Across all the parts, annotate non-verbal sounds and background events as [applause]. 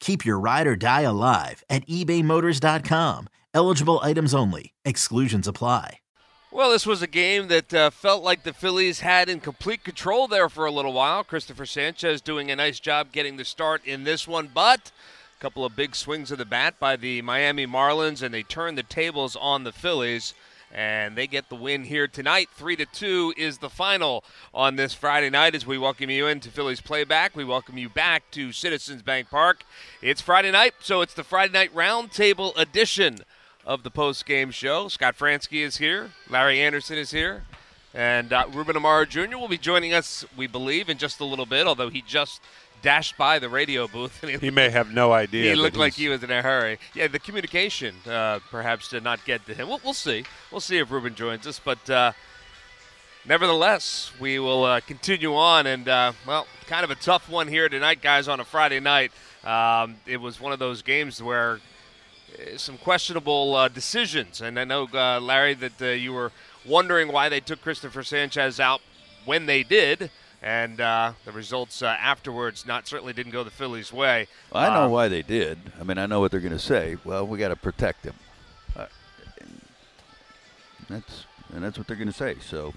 Keep your ride or die alive at ebaymotors.com. Eligible items only. Exclusions apply. Well, this was a game that uh, felt like the Phillies had in complete control there for a little while. Cristopher Sanchez doing a nice job getting the start in this one, but a couple of big swings of the bat by the Miami Marlins, and they turn the tables on the Phillies and they get the win here tonight. Three to two is the final on this Friday night. As we welcome you into Phillies playback, we welcome you back to Citizens Bank Park. It's Friday night, so it's the Friday night roundtable edition of the post game show. Scott Franzke is here, Larry Andersen is here. And uh, Ruben Amaro Jr. will be joining us, we believe, in just a little bit, although he just dashed by the radio booth. And he, he may have no [laughs] idea. He looked like he was in a hurry. Yeah, the communication uh, perhaps did not get to him. We'll, we'll, see. We'll see if Ruben joins us. But uh, nevertheless, we will uh, continue on. And, uh, well, kind of a tough one here tonight, guys, on a Friday night. Um, it was one of those games where uh, some questionable uh, decisions. And I know, Larry, that you were wondering why they took Cristopher Sanchez out when they did and uh, the results uh, afterwards not certainly didn't go the Phillies' way. Well, I know um, why they did. I mean, I know what they're going to say. Well, we got to protect him. Uh, and that's and that's what they're going to say. So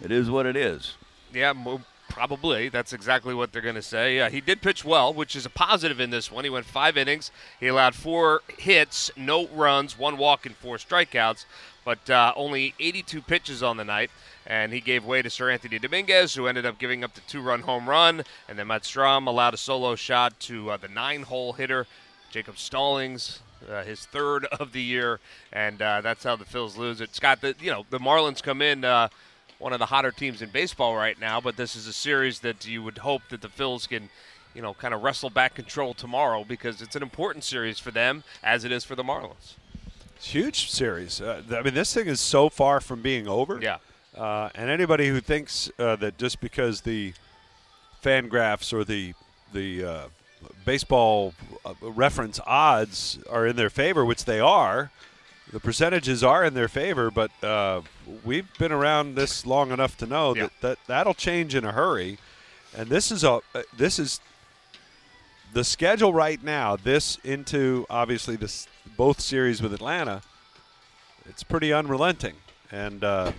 it is what it is. Yeah, probably. That's exactly what they're going to say. Yeah, he did pitch well, which is a positive in this one. He went five innings. He allowed four hits, no runs, one walk, and four strikeouts, but uh, only 82 pitches on the night and he gave way to Seranthony Dominguez, who ended up giving up the two-run home run, and then Matt Strahm allowed a solo shot to uh, the nine-hole hitter Jacob Stallings, uh, his third of the year, and uh, that's how the Phils lose it. Scott, the you know the Marlins come in. Uh, one of the hotter teams in baseball right now, but this is a series that you would hope that the Phils can, you know, kind of wrestle back control tomorrow because it's an important series for them as it is for the Marlins. It's huge series. Uh, I mean, this thing is so far from being over. Yeah. Uh, and anybody who thinks uh, that just because the Fangraphs or the the uh, baseball uh, reference odds are in their favor, which they are, the percentages are in their favor. But uh, we've been around this long enough to know yeah. that, that that'll change in a hurry. And this is a uh, this is the schedule right now. This into obviously this both series with Atlanta. It's pretty unrelenting, and [laughs] yeah.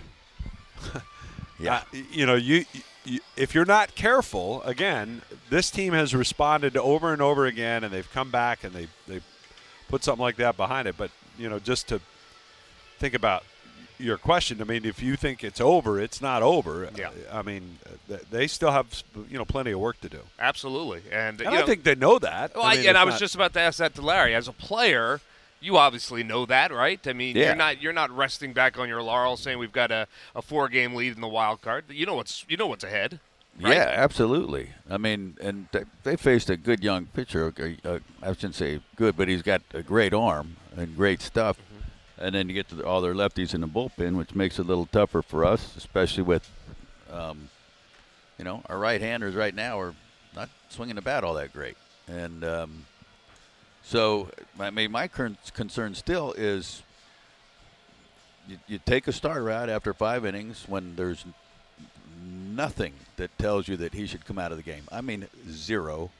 Uh, you know, you, you, if you're not careful, again, this team has responded over and over again, and they've come back and they they put something like that behind it. But you know, just to think about your question, I mean, if you think it's over, it's not over. Yeah. I mean, they still have you know plenty of work to do. Absolutely, and, and I know, think they know that. Well, I mean, and I was not, just about to ask that to Larry. As a player, you obviously know that, right? I mean, yeah. you're not you're not resting back on your laurels, saying we've got a, a four game lead in the wild card. You know what's you know what's ahead. Right? Yeah, absolutely. I mean, and they faced a good young pitcher. Uh, I shouldn't say good, but he's got a great arm and great stuff. Mm-hmm. And then you get to all their lefties in the bullpen, which makes it a little tougher for us, especially with, um, you know, our right-handers right now are not swinging the bat all that great. And um, so, I mean, my concern still is you, you take a starter out after five innings when there's nothing that tells you that he should come out of the game. I mean, zero.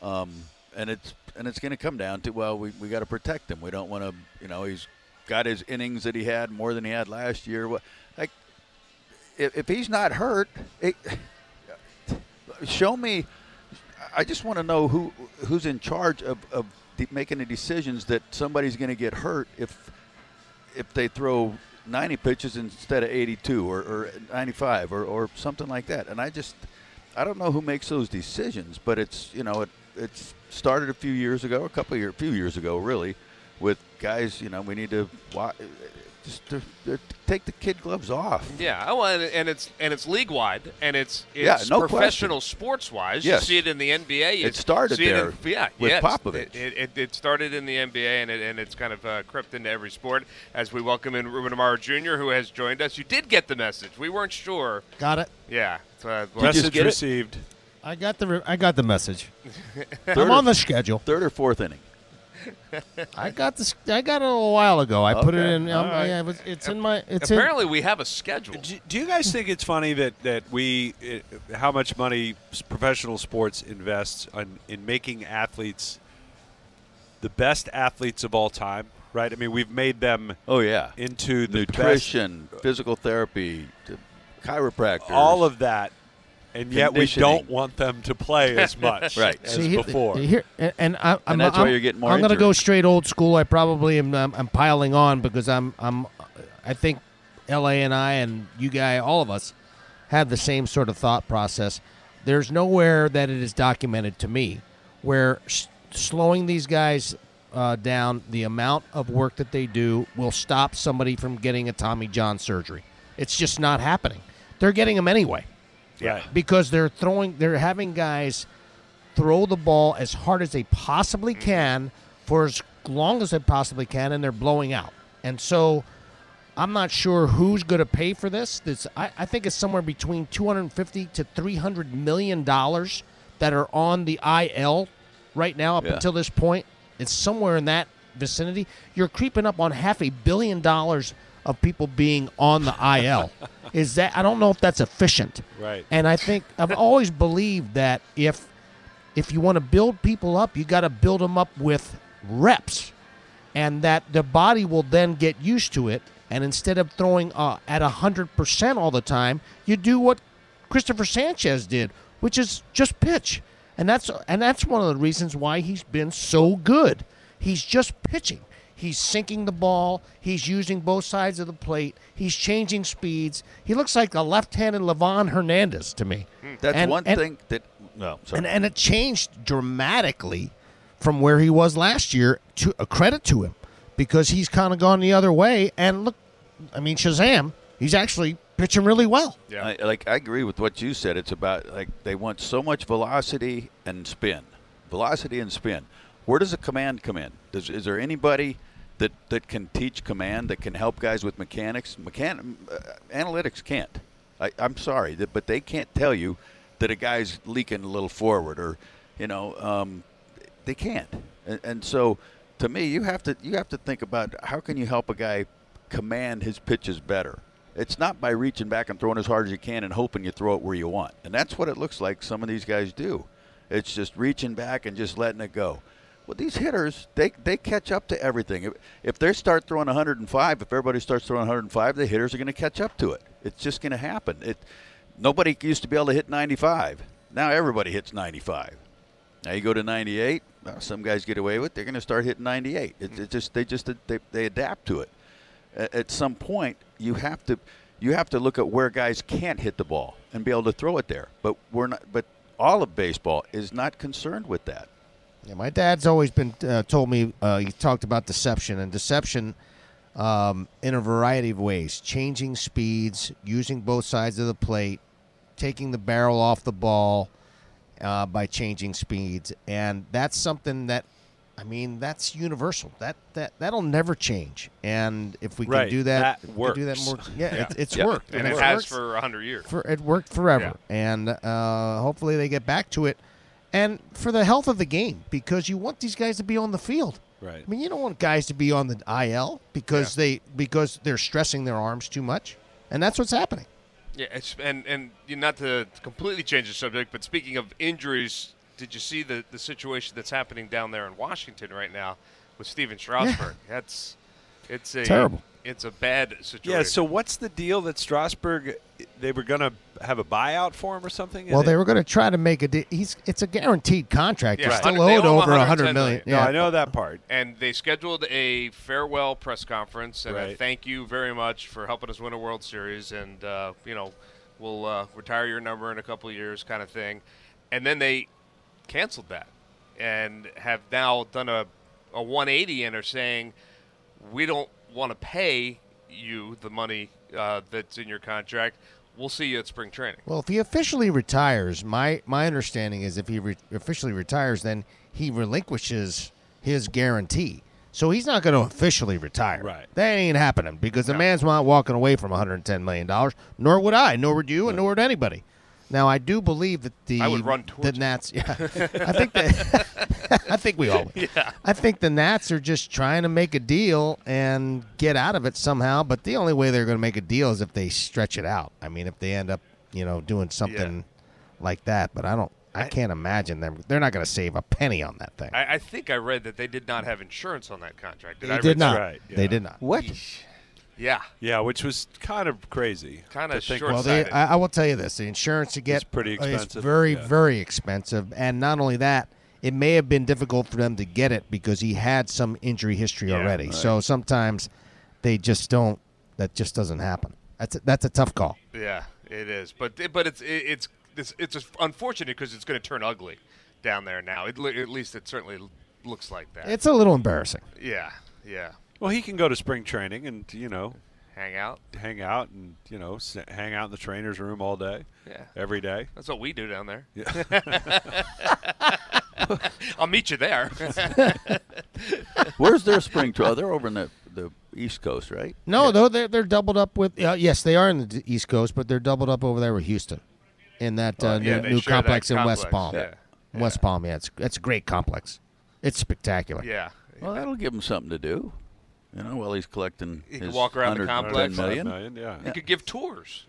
Um, and it's and it's going to come down to well, we, we got to protect him. We don't want to, you know, he's got his innings that he had more than he had last year. Like, if, if he's not hurt, it, show me. I just want to know who who's in charge of, of making the decisions that somebody's going to get hurt if if they throw 90 pitches instead of 82 or, or 95 or, or something like that. And I just, I don't know who makes those decisions, but it's you know it it's started a few years ago, a couple of years, a few years ago, really, with guys. You know, we need to just to, to take the kid gloves off. Yeah, oh, and, and it's and it's league wide, and it's Yeah, it's no professional sports wise. Yes. You see it in the NBA. You It started see it in- there yeah, with yes. Popovich. It, it, it started in the NBA, and it, and it's kind of uh, crept into every sport. As we welcome in Ruben Amaro Jr., who has joined us. You did get the message. We weren't sure. Got it. Yeah. So, uh, you Message just it? received. I got the re- I got the message. [laughs] I'm on the schedule. Third or fourth inning. [laughs] I got this. I got it a little while ago. I put it Okay, in. Um, all right. yeah, it was- it's in my. It's in. apparently, we have a schedule. Do, do you guys think it's funny that that we it, how much money s- professional sports invests on in making athletes the best athletes of all time? Right. I mean, we've made them Oh yeah, into the nutrition, physical therapy, t- chiropractors, all of that, and yet we don't want them to play as much [laughs] Right. as See, here- before. Here, and, and I, I'm, that's why I'm- you're getting more I'm going to go straight old school. I probably am. I'm, I'm piling on because I'm. I'm. I think La and I and you guy, all of us, have the same sort of thought process. There's nowhere that it is documented to me where s- slowing these guys uh, down, the amount of work that they do, will stop somebody from getting a Tommy John surgery. It's just not happening. They're getting them anyway yeah. because they're throwing they're having guys throw the ball as hard as they possibly mm-hmm. can for as long as they possibly can and they're blowing out. And so i'm not sure who's going to pay for this. This I, I think it's somewhere between 250 to 300 million dollars that are on the il right now up Yeah. until this point. It's somewhere in that vicinity. You're creeping up on half a billion dollars of people being on the il [laughs] is that i don't know if that's efficient Right. and I think I've always believed that if if you want to build people up, you got to build them up with reps, and that the body will then get used to it. And instead of throwing uh, at hundred percent all the time, you do what Cristopher Sanchez did, which is just pitch, and that's and that's one of the reasons why he's been so good. He's just pitching. He's sinking the ball. He's using both sides of the plate. He's changing speeds. He looks like a left-handed Livan Hernandez to me. Hmm. That's And- one and- thing that. No, sorry. and and it changed dramatically from where he was last year. To a credit to him, because he's kind of gone the other way. And look, I mean Shazam, he's actually pitching really well. Yeah. I, like I agree with what you said. It's about like they want so much velocity and spin, velocity and spin. Where does a command come in? Does, is there anybody that that can teach command that can help guys with mechanics? Mechan- uh, analytics can't. I, I'm sorry, that, but they can't tell you that a guy's leaking a little forward or, you know, um, they can't. And, and so, to me, you have to you have to think about how can you help a guy command his pitches better. It's not by reaching back and throwing as hard as you can and hoping you throw it where you want. And that's what it looks like some of these guys do. It's just reaching back and just letting it go. Well, these hitters, they, they catch up to everything. If, if they start throwing 105, if everybody starts throwing 105, the hitters are going to catch up to it. It's just going to happen. It, nobody used to be able to hit 95. Now everybody hits 95. Now you go to 98. Well, some guys get away with. it. They're going to start hitting 98. It, it just they just they, they adapt to it. At, at some point, you have to you have to look at where guys can't hit the ball and be able to throw it there. But we're not. But all of baseball is not concerned with that. Yeah, my dad's always been uh, told me uh, he talked about deception and deception um, in a variety of ways, changing speeds, using both sides of the plate, taking the barrel off the ball uh, by changing speeds, and that's something that. I mean that's universal. That that that'll never change. And if we can do that, that we can do that more. Yeah, [laughs] Yeah. It's, it's Yeah. worked, and it it has works for 100 years. for it worked forever, and uh, hopefully they get back to it. And for the health of the game, because you want these guys to be on the field. Right. I mean, you don't want guys to be on the IL because they because they're stressing their arms too much, and that's what's happening. Yeah, it's, and and you not to completely change the subject, but speaking of injuries, did you see the the situation that's happening down there in Washington right now with Stephen Strasburg? Yeah. That's it's a Terrible. It's a bad situation. Yeah. So what's the deal that Strasburg? They were gonna. Have a buyout for him or something? Well, And they it- were going to try to make a. De- he's. It's a guaranteed contract. Yeah, He's right. still owed over a 110 hundred million. million. No, I know that part. and they scheduled a farewell press conference and a thank you very much for helping us win a World Series and uh, you know we'll uh, retire your number in a couple of years kind of thing and then they canceled that and have now done a, a 180 and are saying we don't want to pay you the money uh, that's in your contract we'll see you at spring training Well, if he officially retires, my my understanding is if he re- officially retires, then he relinquishes his guarantee. So he's not going to officially retire. Right. That ain't happening because the man's not walking away from 110 million dollars. Nor would I. Nor would you, and nor would anybody. Now, I do believe that the I would run the towards it. Nats. Yeah, [laughs] I think that. [laughs] I think we all. Would. Yeah. I think the Nats are just trying to make a deal and get out of it somehow. But the only way they're going to make a deal is if they stretch it out. I mean, if they end up, you know, doing something like that. But I don't. I, can't imagine them. They're not going to save a penny on that thing. I, I think I read that they did not have insurance on that contract did they I did read not. that? right, They yeah. did not. What? Yeah Yeah, which was kind of crazy. Kinda to think short- Well, they, I, I will tell you this: the insurance to get It's pretty is expensive, very, yeah. very expensive, and not only that, it may have been difficult for them to get it because he had some injury history Yeah, already. So sometimes they just don't. That just doesn't happen. That's a, that's a tough call. Yeah, it is, but but it's it's it's it's unfortunate because it's going to turn ugly down there now. It, at least it certainly looks like that. It's a little embarrassing. yeah, yeah. Well, he can go to spring training and you know Hang out. hang out and you know s- hang out in the trainer's room all day, Yeah, every day. that's what we do down there. Yeah. [laughs] I'll meet you there. [laughs] Where's their spring tour? They're over in the, the East Coast, right? No, though they're they're doubled up with. Uh, yes, they are in the East Coast, but they're doubled up over there with Houston, in that uh, yeah, new, new share that complex in West Palm. yeah. West Palm, yeah, it's it's a great complex. It's spectacular. yeah. Well, that'll give them something to do. You know, while he's collecting He can his walk around the complex. million. Million, yeah. You could give tours.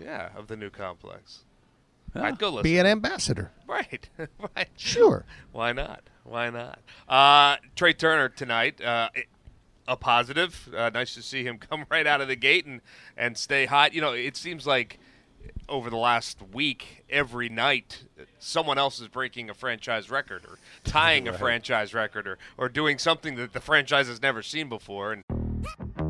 Yeah, of the new complex. Yeah. I'd go listen. Be an ambassador. right, [laughs] right. Sure. Why not? Why not? Uh, Trea Turner tonight, uh, a positive. Uh, nice to see him [laughs] come right out of the gate and, and stay hot. You know, it seems like over the last week, every night, someone else is breaking a franchise record or tying a franchise record or, or doing something that the franchise has never seen before. And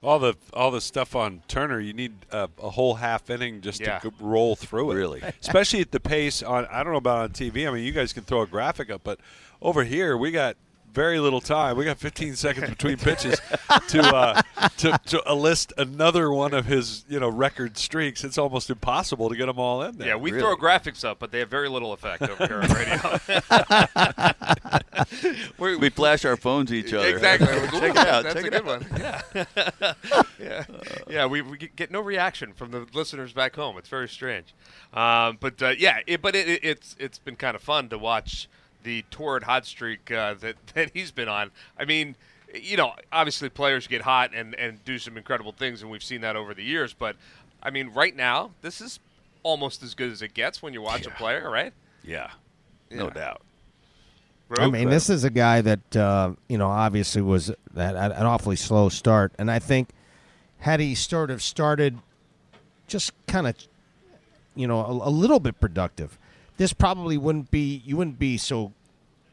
All the all the stuff on Turner, you need a, a whole half inning just Yeah. to roll through it. Really? [laughs] especially at the pace on. I don't know about on TV. I mean, you guys can throw a graphic up, but over here we got very little time. We got 15 seconds between [laughs] pitches to uh, to to list another one of his you know record streaks. It's almost impossible to get them all in there. yeah, we Really? throw graphics up, but they have very little effect over here on radio. [laughs] we, We flash our phones at each other. Exactly. check it out. That's check a good out. one. Yeah. [laughs] yeah. Yeah. We, we get no reaction from the listeners back home. It's very strange. Um, but uh, yeah, it, but it, it, it's it's been kind of fun to watch the torrid hot streak uh, that [laughs] that he's been on. I mean. You know, obviously players get hot and, and do some incredible things, and we've seen that over the years. But, I mean, right now, this is almost as good as it gets when you watch a player, right? yeah, no Yeah. doubt. I mean, this is a guy that uh, you know obviously was that an awfully slow start, and I think had he sort of started just kind of you know a, a little bit productive, this probably wouldn't be you wouldn't be so.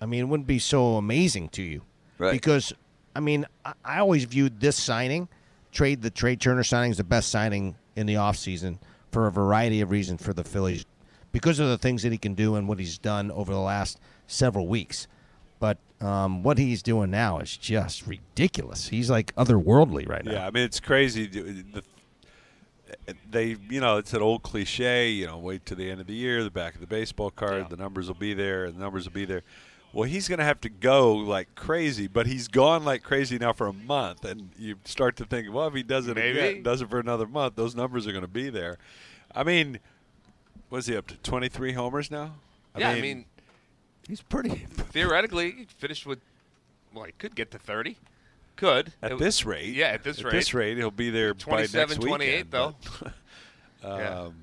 I mean, it wouldn't be so amazing to you Right. because I mean I, I always viewed this signing, trade the Trea Turner signing as the best signing in the offseason for a variety of reasons for the Phillies because of the things that he can do and what he's done over the last several weeks. But um, what he's doing now is just ridiculous. He's like otherworldly right now. Yeah, I mean it's crazy. The, they, you know, it's an old cliche. You know, wait to the end of the year, the back of the baseball card, Yeah. the numbers will be there, and the numbers will be there. Well, he's going to have to go like crazy, but he's gone like crazy now for a month, and you start to think, well, if he does it Maybe. again, does it for another month, those numbers are going to be there. I mean, was he up to twenty three homers now? yeah, I mean, He's pretty. theoretically, he finished with. Well, he could get to 30. Could. at It- this rate, Yeah, at this rate. at rate. this rate, he'll be there by 27, next 28 weekend, though. but- [laughs] Yeah. um,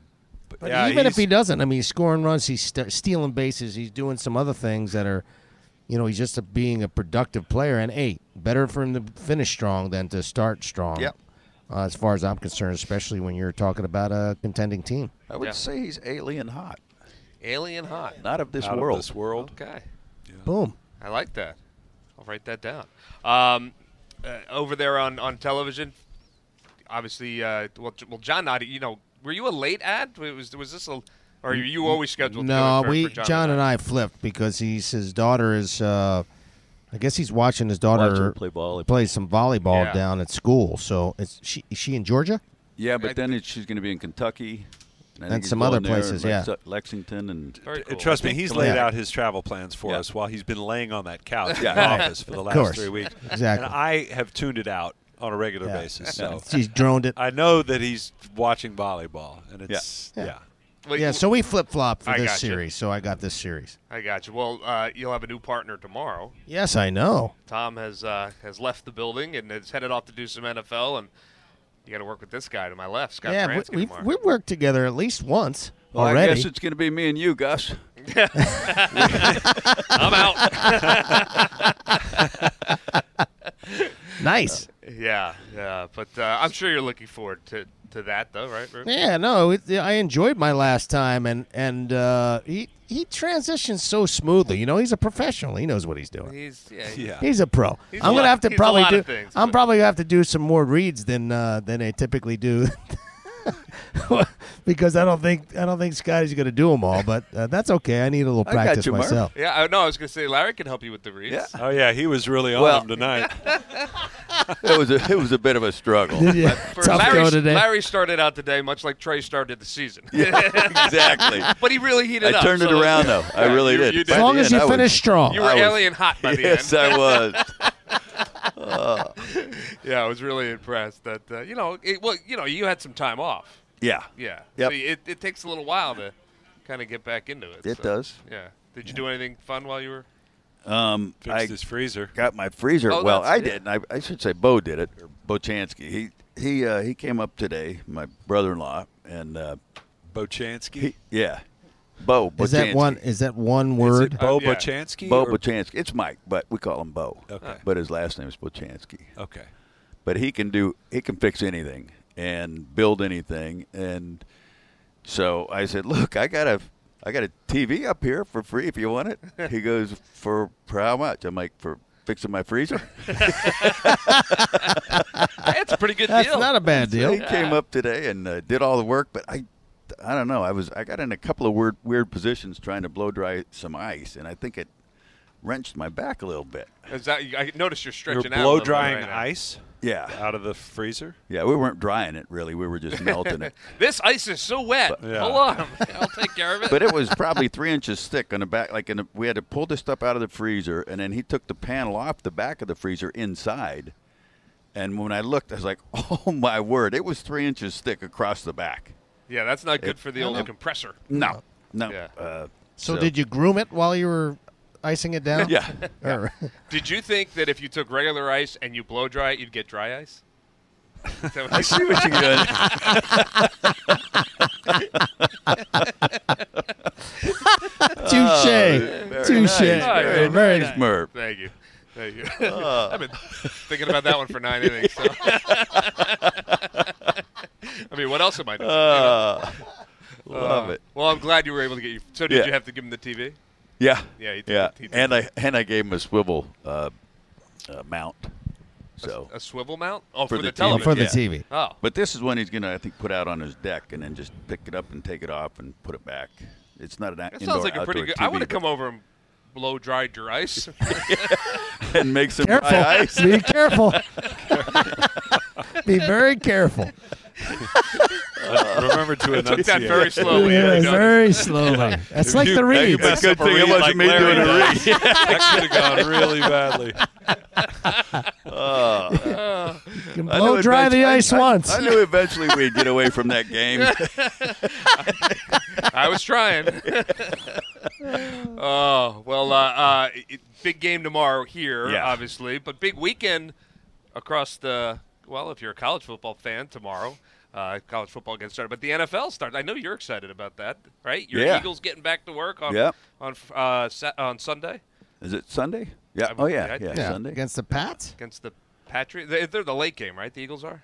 but But yeah, even if he doesn't, I mean, he's scoring runs, he's st- stealing bases, he's doing some other things that are, you know, he's just a, being a productive player. And eight, better for him to finish strong than to start strong. Yep. Uh, as far as I'm concerned, especially when you're talking about a contending team. I would Yeah. say he's alien hot. Alien hot. Not of this out world. of this world. Okay. Boom. I like that. I'll write that down. Um, uh, over there on, on television, obviously, uh, well, well, John, Noddy, you know, were you a late ad? Was was this a, or were you always scheduled? No, in for, we for John, John and I flipped because he's his daughter is. Uh, I guess he's watching his daughter Watch her play volleyball. play some volleyball Yeah. down at school. So it's she is she in Georgia? Yeah, I but then it, she's going to be in Kentucky. I And some other places, yeah. Lex- Lexington and cool. Trust me, he's so. laid Yeah. out his travel plans for Yeah. us while he's been laying on that couch Yeah. in the office for the last three weeks. Exactly. And I have tuned it out on a regular Yeah. basis. So he's droned it. I know that he's watching volleyball, and it's Yeah. yeah. Well, Yeah, so we flip flop for I this gotcha. series. So I got this series. I got you. Well, uh, you'll have a new partner tomorrow. Yes, I know. Tom has uh, has left the building and is headed off to do some NFL, and you got to work with this guy to my left, Scott yeah, Franzke we, we tomorrow. we worked together at least once Well, I guess it's going to be me and you, Gus. [laughs] [laughs] I'm out. [laughs] nice. yeah, yeah, but uh, I'm sure you're looking forward to, to that, though, right? Ruth? Yeah, no, it, I enjoyed my last time, and and uh, he he transitions so smoothly. You know, he's a professional. He knows what he's doing. He's yeah, he- Yeah. He's a pro. He's I'm a gonna lot- have to probably do. things, I'm but- probably gonna have to do some more reads than uh, than I typically do, [laughs] [laughs] because I don't think I don't think Scotty's gonna do them all. But uh, that's okay. I need a little I got practice you, Mark. myself. Yeah, I, no, I was going to say Larry can help you with the reads. Yeah. Oh yeah, he was really on Well- him tonight. [laughs] It was a, it was a bit of a struggle. [laughs] Yeah, For tough Larry, go today. Larry started out today much like Trea started the season. Yeah, exactly. but he really heated I up. turned it around though. I really you- did. you By as long as end, you I was- finish strong. You were I was- alien hot by the Yes, end. I was. Yeah, I was really impressed that uh, you know. It, well, you know, you had some time off. Yeah, Yeah. Yep. So it, it takes a little while to kind of get back into it. it so, does. Yeah. Did you do anything fun while you were? Um, Fixed I his freezer. got my freezer. Oh, well, I yeah. didn't. I, I should say Bo did it, or Bochansky. He he uh, he came up today, my brother-in-law, and uh, Bochansky. he yeah, Bo. Is that one? Is that one Is word? it Bo Uh, yeah. Bochansky? Bo or- Bochansky. It's Mike, but we call him Bo. Okay. But his last name is Bochansky. Okay. But he can do. He can fix anything and build anything. And so I said, "Look, I got a, I got a TV up here for free if you want it." He [laughs] goes, "For for how much?" I'm like, "For fixing my freezer." [laughs] That's a pretty good deal. That's deal. not a bad So deal. he came up today and uh, did all the work, but I, I don't know. I was I got in a couple of weird weird positions trying to blow dry some ice, and I think it wrenched my back a little bit. Is that, I noticed you're stretching You're stretching out. blow drying right ice Yeah, out of the freezer. yeah. We weren't drying it really. We were just [laughs] melting it. This ice is so wet. But- Yeah. Hold on. [laughs] I'll take care of it. But it was probably three inches thick on the back. Like in the, we had to pull this stuff out of the freezer, and then he took the panel off the back of the freezer inside. And when I looked, I was like, [laughs] "Oh my word! It was three inches thick across the back." yeah, that's not good It- for the old compressor. No, no. Yeah. Uh, So, did you groom it while you were icing it down? [laughs] Yeah. Or- [laughs] Did you think that if you took regular ice and you blow dry it, you'd get dry ice? Is that what I see what you're doing. Touche. Touche. Very, Very nice. Smurf. Thank you. Thank you. [laughs] I've been thinking about that one for nine innings. So. I mean, what else am I doing? you? Uh, love Uh, it. Well, I'm glad you were able to get you. So, did Yeah. you have to give him the TV? Yeah. Yeah, he did- yeah. he did. And I and I gave him a swivel uh, uh, mount. So, A swivel mount? Oh, For for, the the, TV. television. for the Yeah. TV. Oh, but this is one he's gonna, I think, put out on his deck and then just pick it up and take it off and put it back. It's not an that indoor, sounds like a pretty outdoor good. I TV, would have but- come over and blow dried your ice. [laughs] [laughs] and make some Careful. dry ice. Be careful. [laughs] Be very careful. Remember to I took that very slowly. Yeah, I know. very slowly. That's like you- the you reads. mess Good up a thing it reed wasn't like me Larry doing a does. that could have gone really badly. You can blow dry the ice I- I- once. I knew eventually we'd get away from that game. [laughs] I was trying. oh well, uh, uh, big game tomorrow here, Yeah. obviously, but big weekend across the. Well, if you're a college football fan, tomorrow. Uh, college football gets started, but the NFL starts. I know you're excited about that, right? Your Yeah. Eagles getting back to work on Yep. on uh, on Sunday Is it Sunday? Yeah. I- Oh yeah. I- Yeah. yeah, Sunday. against the Pats. against the Patriots. They- They're the late game, right? The Eagles are.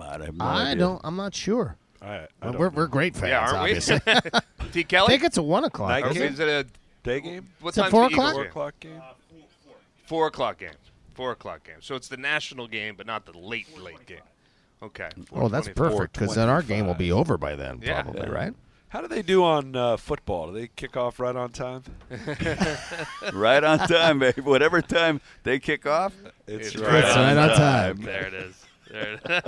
I have no I don't. I'm not sure. I, I We're, don't we're, we're great fans, yeah, aren't obviously. we? [laughs] T. I Kelly. I think it's a one o'clock. Night Or isn't game? it? is it a Day game? what Is it time's four the Eagles o'clock? Four game? o'clock game? Four o'clock game. Four o'clock game. So it's the national game, but not the late late game. Okay. Oh, that's perfect because then our game will be over by then, Yeah. probably, right? How do they do on uh, football? Do they kick off right on time? [laughs] Right on time, baby. Whatever time they kick off, It's right, right It's right on time. There it is. There it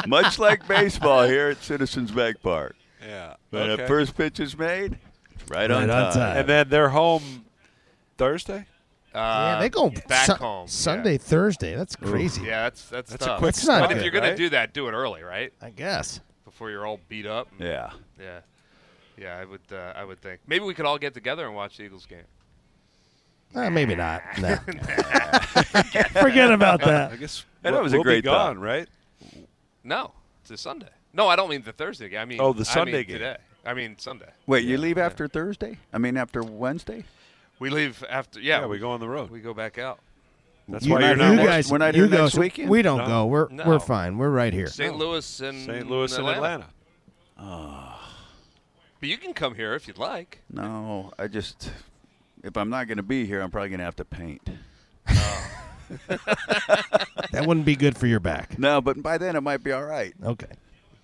is. [laughs] much like baseball here at Citizens Bank Park. Yeah. When okay. the first pitch is made, right, on, Right on time. time. and then they're home Thursday? Yeah, Uh, they go back Su- home. Sunday, Thursday. That's crazy. Yeah, that's that's, That's a quick That's not But good, if you're gonna right? do that, do it early, right? I guess. Before you're all beat up. Yeah. Yeah. Yeah, I would. Uh, I would think maybe we could all get together and watch the Eagles game. Uh, maybe not. No. [laughs] [laughs] Forget about that. I that. guess And that we'll- was a we'll great be gone, thought. right? No, it's a Sunday. No, I don't mean the Thursday game. I mean Oh, the I Sunday mean game. today. I mean Sunday. Wait, you leave after Thursday? I mean, after Wednesday? We leave after. Yeah, Yeah, we go on the road. We go back out. That's You, why you're not not. you next- guys, we're not you here go, next weekend? We don't No. go. We're No. we're fine. We're right here. St. Louis and St. Louis and Atlanta. But you can come here if you'd like. No, I just, if I'm not going to be here, I'm probably going to have to paint. Oh. [laughs] That wouldn't be good for your back. No, but by then it might be all right, Okay.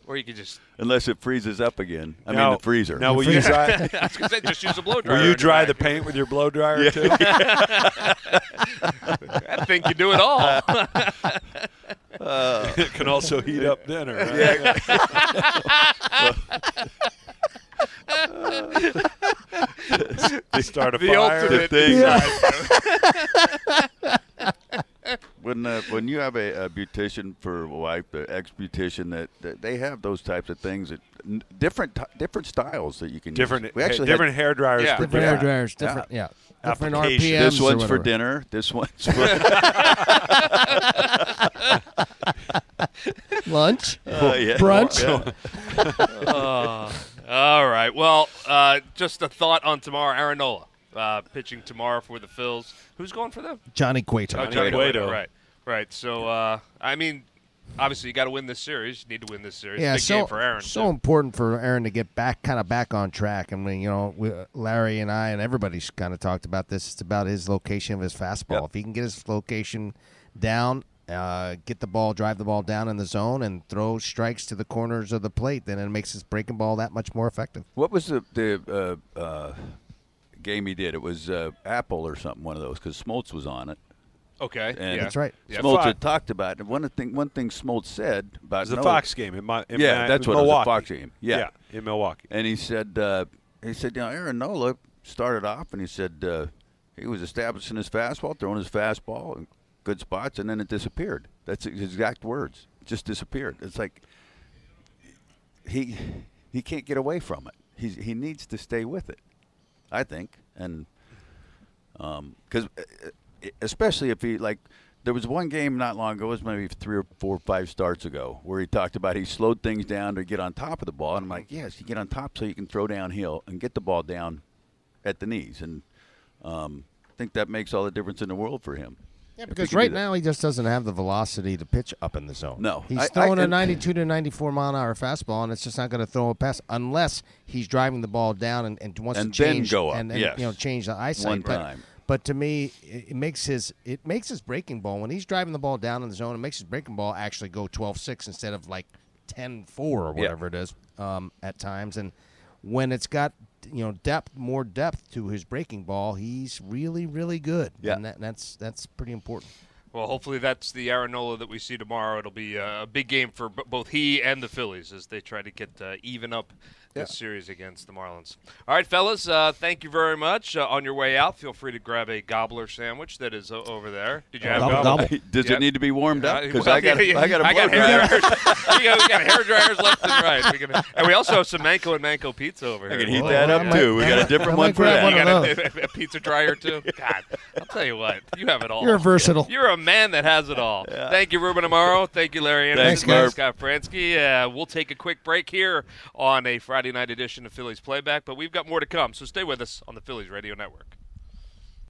Or you could just. unless it freezes up again. I Now- mean, the freezer. Now, will you dry? [laughs] [laughs] I was gonna say just use a blow dryer. will you dry the paint with your blow dryer too? [laughs] I think you do it all. Uh, it can also heat up dinner. Right? Start a the fire. ultimate. thing. design. when uh, when you have a, a beautician for a wife, the ex beautician, that, that they have those types of things, that, n- different t- different styles that you can Different, Use. We actually different hair dryers Yeah. for Different different. hair dryers, different, yeah, different RPMs. This one's for dinner. This one's [laughs] for [laughs] lunch, uh, [laughs] yeah. brunch. Yeah. All right. Well, uh, just a thought on tomorrow. Aaron Nola uh, pitching tomorrow for the Phils. Who's going for them? Johnny Cueto. Oh, Johnny Cueto. Cueto. Right. Right. So, uh, I mean, obviously, you got to win this series. You need to win this series. yeah, Big so game for Aaron. so too. important for Aaron to get back, kind of back on track. I mean, you know, we, Larry and I and everybody's kind of talked about this. It's about his location of his fastball. Yep. If he can get his location down, uh, get the ball, drive the ball down in the zone, and throw strikes to the corners of the plate, then it makes his breaking ball that much more effective. What was the the uh, uh, game he did? It was uh, Apple or something, one of those, because Smoltz was on it. Okay. And yeah. That's right. Yeah. Smoltz Fox. had talked about it. One thing, one thing Smoltz said about It was a Nola- Fox game in my. In Yeah, Ma- that's in what it was, a Fox game. Yeah. yeah. in Milwaukee. and he said uh, he said you know Aaron Nola started off and he said uh, he was establishing his fastball, throwing his fastball in good spots, and then it disappeared. That's his exact words. It just disappeared. It's like he he can't get away from it. He's, he needs to stay with it. I think, and because especially if he like. There was one game not long ago, it was maybe three or four or five starts ago, where he talked about he slowed things down to get on top of the ball. And I'm like, yes, you get on top so you can throw downhill and get the ball down at the knees. And um, I think that makes all the difference in the world for him. Yeah, because right now he just doesn't have the velocity to pitch up in the zone. No. he's I- I- throwing a 92 to 94 mile an hour fastball, and it's just not going to throw a pass unless he's driving the ball down and, and wants And to then change go up, and, and yes. you know change the eyesight. One but, time. But to me, it, it makes his it makes his breaking ball when he's driving the ball down in the zone. It makes his breaking ball actually go 12-6 instead of like 10-4 or whatever it is um, at times. And when it's got you know depth, more depth to his breaking ball, he's really really good. Yeah. and that, that's that's pretty important. Well, hopefully that's the Aaron that we see tomorrow. It'll be a big game for b- both he and the Phillies as they try to get uh, even up this series against the Marlins. All right, fellas, uh, thank you very much. Uh, on your way out, feel free to grab a gobbler sandwich that is uh, over there. Did you have Gobble, gobble? gobble. Does Yeah. it need to be warmed up? Because well, I got yeah, I got a I blow got hair dryer. dryers. [laughs] we, got, we got hair dryers left and right. We can, and we also have some Manco and Manco pizza over here. I can heat Well, that up might- too. We got a different one for that. one You of got a, a pizza dryer too. [laughs] God, I'll tell you what, you have it all. You're versatile. You're a man that has it all. Thank you, Ruben Amaro. Thank you, Larry Thanks, Andersen. Marv. Scott Franzke. Uh, we'll take a quick break here on a Friday night edition of Phillies Playback, but we've got more to come. So stay with us on the Phillies Radio Network.